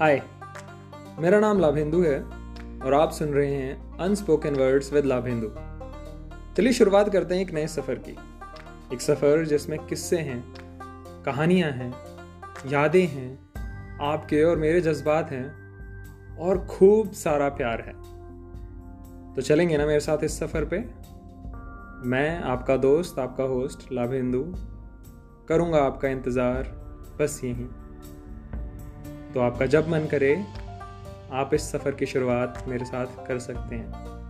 हाय मेरा नाम लाभेंदु है और आप सुन रहे हैं अनस्पोकन वर्ड्स विद लाभेंदु चलिए शुरुआत करते हैं एक नए सफ़र की। एक सफ़र जिसमें किस्से हैं, कहानियाँ हैं, यादें हैं, आपके और मेरे जज्बात हैं और खूब सारा प्यार है। तो चलेंगे ना मेरे साथ इस सफ़र पे? मैं, आपका दोस्त, आपका होस्ट लाभेंदु करूँगा आपका इंतज़ार, बस यहीं। तो आपका जब मन करे, आप इस सफ़र की शुरुआत मेरे साथ कर सकते हैं।